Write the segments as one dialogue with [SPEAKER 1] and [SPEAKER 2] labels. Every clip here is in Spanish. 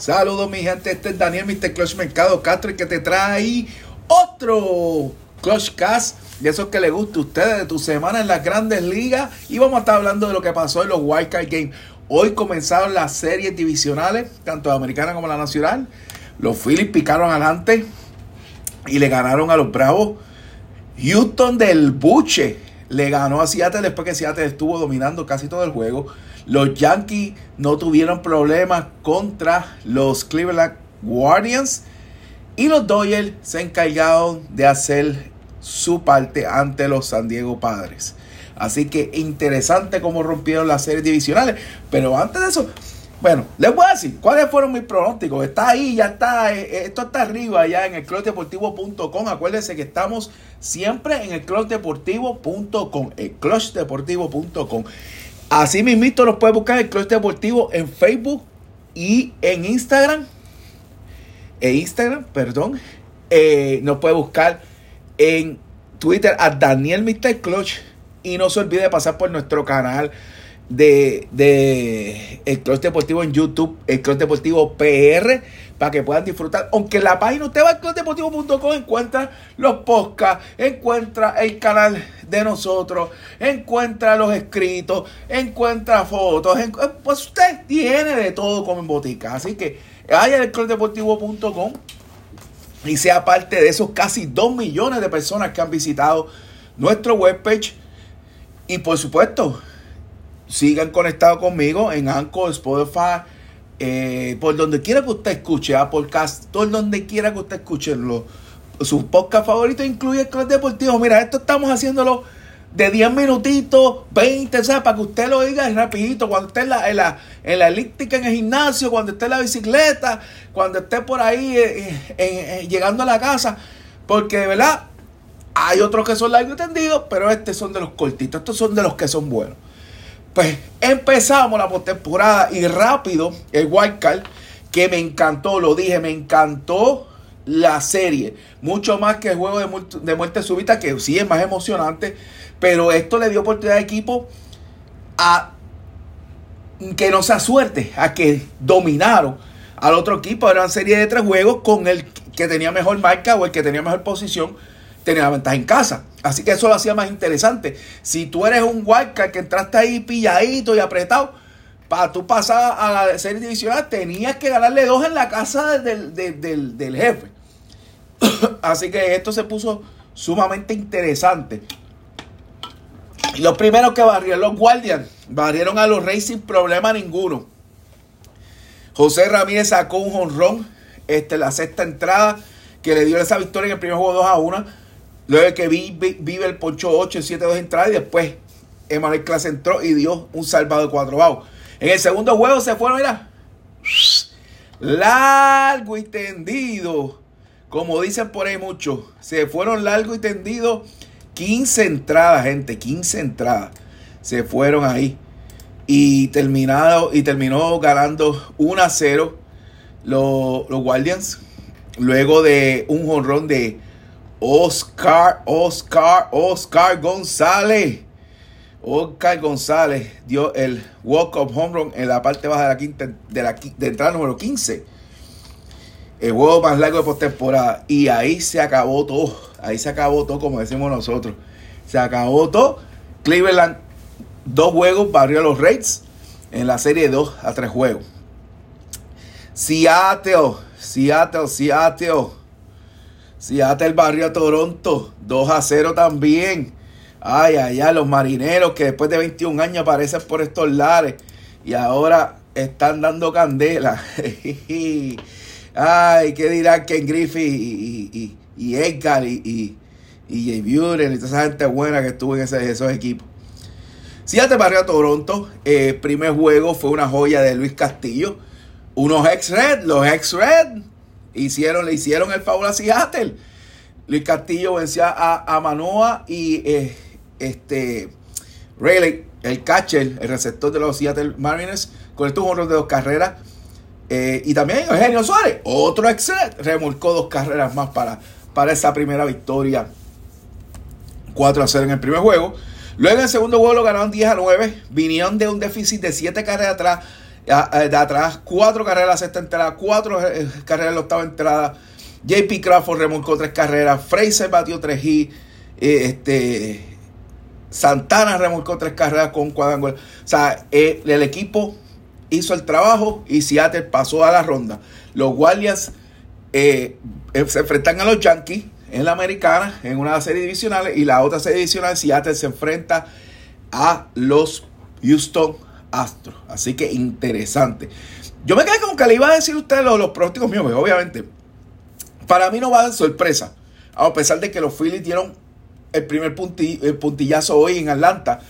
[SPEAKER 1] Saludos mi gente, este es Daniel Mr. Clutch Mercado Castro y que te trae otro Clutch Cast de esos que le gusta a ustedes de tu semana en las grandes ligas y vamos a estar hablando de lo que pasó en los Wildcard Games. Hoy comenzaron las series divisionales, tanto la americana como la nacional. Los Phillies picaron adelante y le ganaron a los Bravos. Houston del Buche le ganó a Seattle después que Seattle estuvo dominando casi todo el juego. Los Yankees no tuvieron problemas contra los Cleveland Guardians. Y los Dodgers se encargaron de hacer su parte ante los San Diego Padres. Así que interesante cómo rompieron las series divisionales. Pero antes de eso, bueno, les voy a decir cuáles fueron mis pronósticos. Está ahí, ya está. Eh, eh, esto está arriba ya en el clubdeportivo.com. Acuérdense que estamos siempre en el clubdeportivo.com. El clubdeportivo.com. Así mismito los puedes buscar en Club Deportivo en Facebook y en Instagram. En Instagram, perdón. Eh, nos puede buscar en Twitter a Daniel Mr. Clutch. Y no se olvide de pasar por nuestro canal de, de el Club Deportivo en YouTube, el Club Deportivo PR, para que puedan disfrutar. Aunque en la página usted va al clubdeportivo.com, encuentra los podcasts, encuentra el canal de nosotros, encuentra los escritos, encuentra fotos, pues usted tiene de todo como en botica. Así que vaya al clubdeportivo.com y sea parte de esos casi 2 millones de personas que han visitado nuestro webpage. Y por supuesto, sigan conectados conmigo en Anchor, Spotify, eh, por donde quiera que usted escuche, a podcast, por donde quiera que usted escuche lo, su podcast favorito incluye el Club Deportivo. Mira, esto estamos haciéndolo de 10 minutitos, 20, o sea, para que usted lo diga rapidito, cuando esté en la, en la, en la elíptica en el gimnasio, cuando esté en la bicicleta, cuando esté por ahí eh, eh, llegando a la casa, porque de verdad hay otros que son largos y tendidos, pero estos son de los cortitos, estos son de los que son buenos. Pues empezamos la postemporada y rápido el Card que me encantó, lo dije, me encantó la serie. Mucho más que el juego de muerte súbita, que sí es más emocionante. Pero esto le dio oportunidad al equipo a que no sea suerte, a que dominaron al otro equipo. Era una serie de tres juegos con el que tenía mejor marca o el que tenía mejor posición tenía la ventaja en casa. Así que eso lo hacía más interesante. Si tú eres un wildcard que entraste ahí pilladito y apretado, para tú pasar a la serie divisional tenías que ganarle dos en la casa del, del jefe. Así que esto se puso sumamente interesante. Y los primeros que barrieron los Guardians, barrieron a los Reyes sin problema ninguno. José Ramírez sacó un jonrón, este, la sexta entrada, que le dio esa victoria en el primer juego 2 a 1. Luego que vive el poncho 8 en 7 2 entradas y después Emanuel Clase entró y dio un salvado de 4 bajo. En el segundo juego se fueron, mira, largo y tendido. Como dicen por ahí muchos, se fueron largo y tendido 15 entradas, gente, 15 entradas. Se fueron ahí. Y, terminado, y terminó ganando 1 a 0 los, los Guardians. Luego de un jonrón de Oscar, Oscar, Oscar González. Oscar González dio el walk-up home run en la parte baja de la quinta de la de entrada número 15. El juego más largo de postemporada. Y ahí se acabó todo. Ahí se acabó todo, como decimos nosotros. Se acabó todo. Cleveland, dos juegos, barrió a los Raids en la serie de 2 a 3 juegos. Seattle, Seattle, Seattle Seattle barrio a Toronto, 2 a 0 también. Ay, ay, ay, los marineros que después de 21 años aparecen por estos lares y ahora están dando candela. ay, ¿qué dirán Ken Griffith y, y, y, Edgar y, y, Jay Buren y toda esa gente buena que estuvo en esos equipos? Seattle barrio a Toronto, eh, primer juego fue una joya de Luis Castillo. Unos ex-red, los ex-red Hicieron, le hicieron el favor a Seattle. Luis Castillo vencía a, a Manoa y eh, este Rayleigh, el catcher, el receptor de los Seattle Mariners, con estos honros de dos carreras. Eh, y también Eugenio Suárez, otro ex remolcó dos carreras más para, para esa primera victoria. 4 a 0 en el primer juego. Luego en el segundo juego lo ganaron 10 a 9. Vinieron de un déficit de 7 carreras atrás de atrás, cuatro carreras la sexta entrada, cuatro carreras en la octava entrada. JP Crawford remolcó tres carreras, Fraser batió tres y este, Santana remolcó tres carreras con cuadrangular. O sea, el equipo hizo el trabajo y Seattle pasó a la ronda. Los Guardians se enfrentan a los Yankees en la americana, en una serie divisional, y la otra serie divisional, Seattle se enfrenta a los Houston Astros. Así que interesante. Yo me quedé como que le iba a decir a ustedes los, los pronósticos míos, pues, obviamente. Para mí no va a dar sorpresa. A pesar de que los Phillies dieron el primer puntillazo hoy en Atlanta.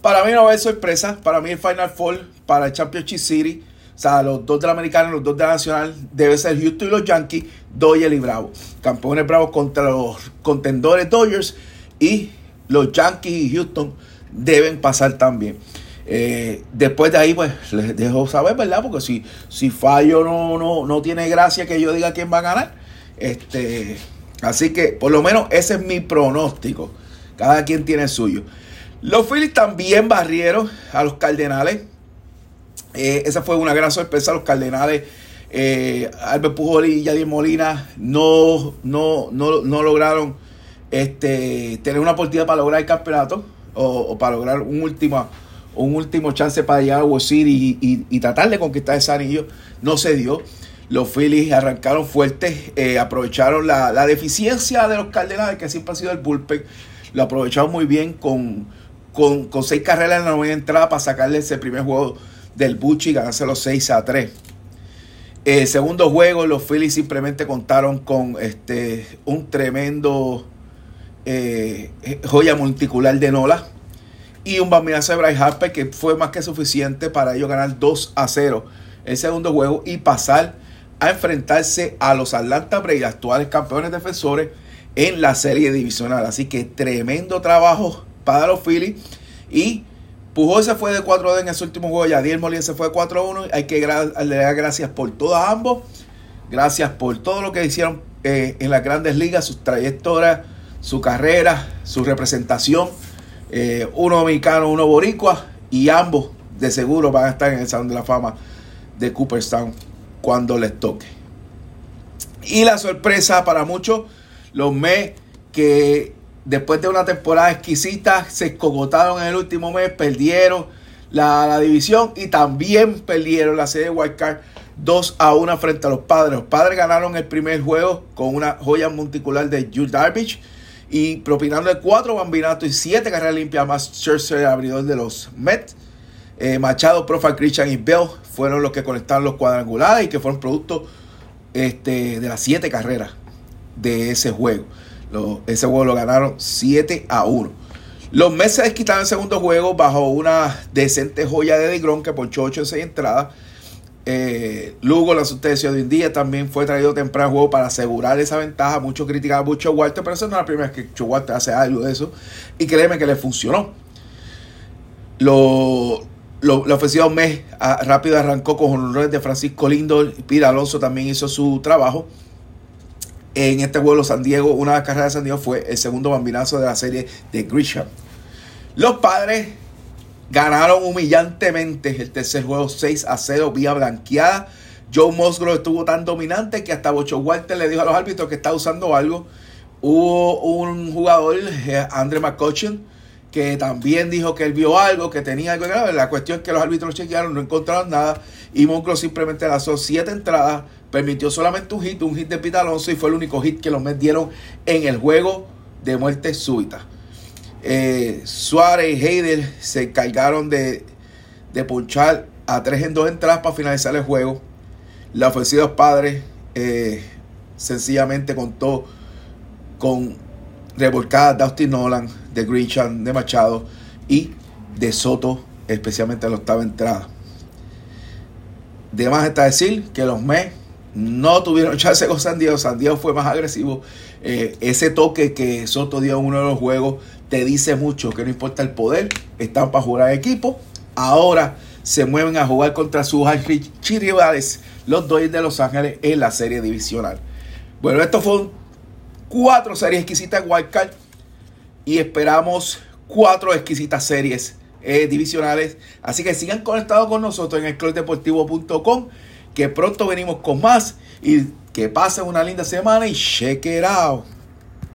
[SPEAKER 1] Para mí no va a dar sorpresa. Para mí el Final Four para el Championship City o sea, los dos de la americana, los dos de la nacional, debe ser Houston y los Yankees, Dodgers y Bravo. Campeones Bravos contra los contendores Dodgers y los Yankees y Houston deben pasar también. Eh, después de ahí, pues les dejo saber, ¿verdad? Porque si, si fallo no, no, no tiene gracia que yo diga quién va a ganar. Este, así que, por lo menos, ese es mi pronóstico. Cada quien tiene el suyo. Los Phillies también barrieron a los Cardenales. Eh, esa fue una gran sorpresa. Los Cardenales, eh, Albert Pujol y Yadier Molina no, no, no, no lograron este, tener una oportunidad para lograr el campeonato o, para lograr un último, un último chance para llegar a World City y, tratar de conquistar ese anillo. No se dio. Los Phillies arrancaron fuertes, eh, aprovecharon la, deficiencia de los Cardenales, que siempre ha sido el bullpen. Lo aprovecharon muy bien con, con, con seis carreras en la novena entrada para sacarle ese primer juego del Bucci, ganarse los 6 a 3. El segundo juego, los Phillies simplemente contaron con este, un tremendo eh, joya multicular de Nola y un bambinazo de Bryce Harper que fue más que suficiente para ellos ganar 2 a 0 el segundo juego y pasar a enfrentarse a los Atlanta Braves, actuales campeones defensores, en la serie divisional. Así que tremendo trabajo para los Phillies y Pujol se fue de 4-2 en ese último juego. Yadier Molina se fue de 4-1. Hay que darle gracias por todas ambos. Gracias por todo lo que hicieron eh, en las grandes ligas, sus trayectorias, su carrera, su representación. Eh, uno dominicano, uno boricua. Y ambos de seguro van a estar en el Salón de la Fama de Cooperstown cuando les toque. Y la sorpresa para muchos, los Mets que después de una temporada exquisita, se escogotaron en el último mes, perdieron la, división y también perdieron la serie de Wildcard 2 a 1 frente a los padres. Los padres ganaron el primer juego con una joya monticular de Jules Darvish y propinando cuatro bambinatos y siete carreras limpias más Scherzer, abridor de los Mets. Eh, Machado, Profile, Christian y Bell fueron los que conectaron los cuadrangulares y que fueron producto este, de las siete carreras de ese juego ese juego lo ganaron 7 a 1. Los Mets quitaron el segundo juego bajo una decente joya de Digron que por 8 en 6 entradas. Eh, Lugo, la sustancia de un día, también fue traído temprano al juego para asegurar esa ventaja. Muchos criticaban mucho Walter, pero eso no es la primera vez que Walter hace algo de eso. Y créeme que le funcionó. Lo, lo, la ofensiva Mes ah, rápido arrancó con honores de Francisco Lindo. Pira Alonso también hizo su trabajo en este vuelo San Diego, una de las carreras de San Diego fue el segundo bambinazo de la serie de Grisham. Los padres ganaron humillantemente el tercer juego 6 a 0 vía blanqueada. Joe Musgrove estuvo tan dominante que hasta Bocho Walter le dijo a los árbitros que estaba usando algo. Hubo un jugador, eh, Andre McCutcheon, que también dijo que él vio algo, que tenía algo grave. La cuestión es que los árbitros chequearon, no encontraron nada y Musgrove simplemente lanzó siete entradas permitió solamente un hit, un hit de Pete Alonso y fue el único hit que los metieron en el juego de muerte súbita. Eh, Suárez y Heider se encargaron de, de ponchar a tres en dos entradas para finalizar el juego. La ofensiva de los padres eh, sencillamente contó con revolcadas de Austin Nolan, de Grisham, de Machado y de Soto, especialmente en la octava entrada. De más está decir que los Mets no tuvieron chance con. San Diego fue más agresivo. Eh, ese toque que Soto dio en uno de los juegos te dice mucho que no importa el poder, están para jugar equipo. Ahora se mueven a jugar contra sus rivales, los Dodgers de Los Ángeles, en la serie divisional. Bueno, esto fue cuatro series exquisitas en Wildcard y esperamos cuatro exquisitas series eh, divisionales. Así que sigan conectados con nosotros en el que pronto venimos con más y que pasen una linda semana y check it out.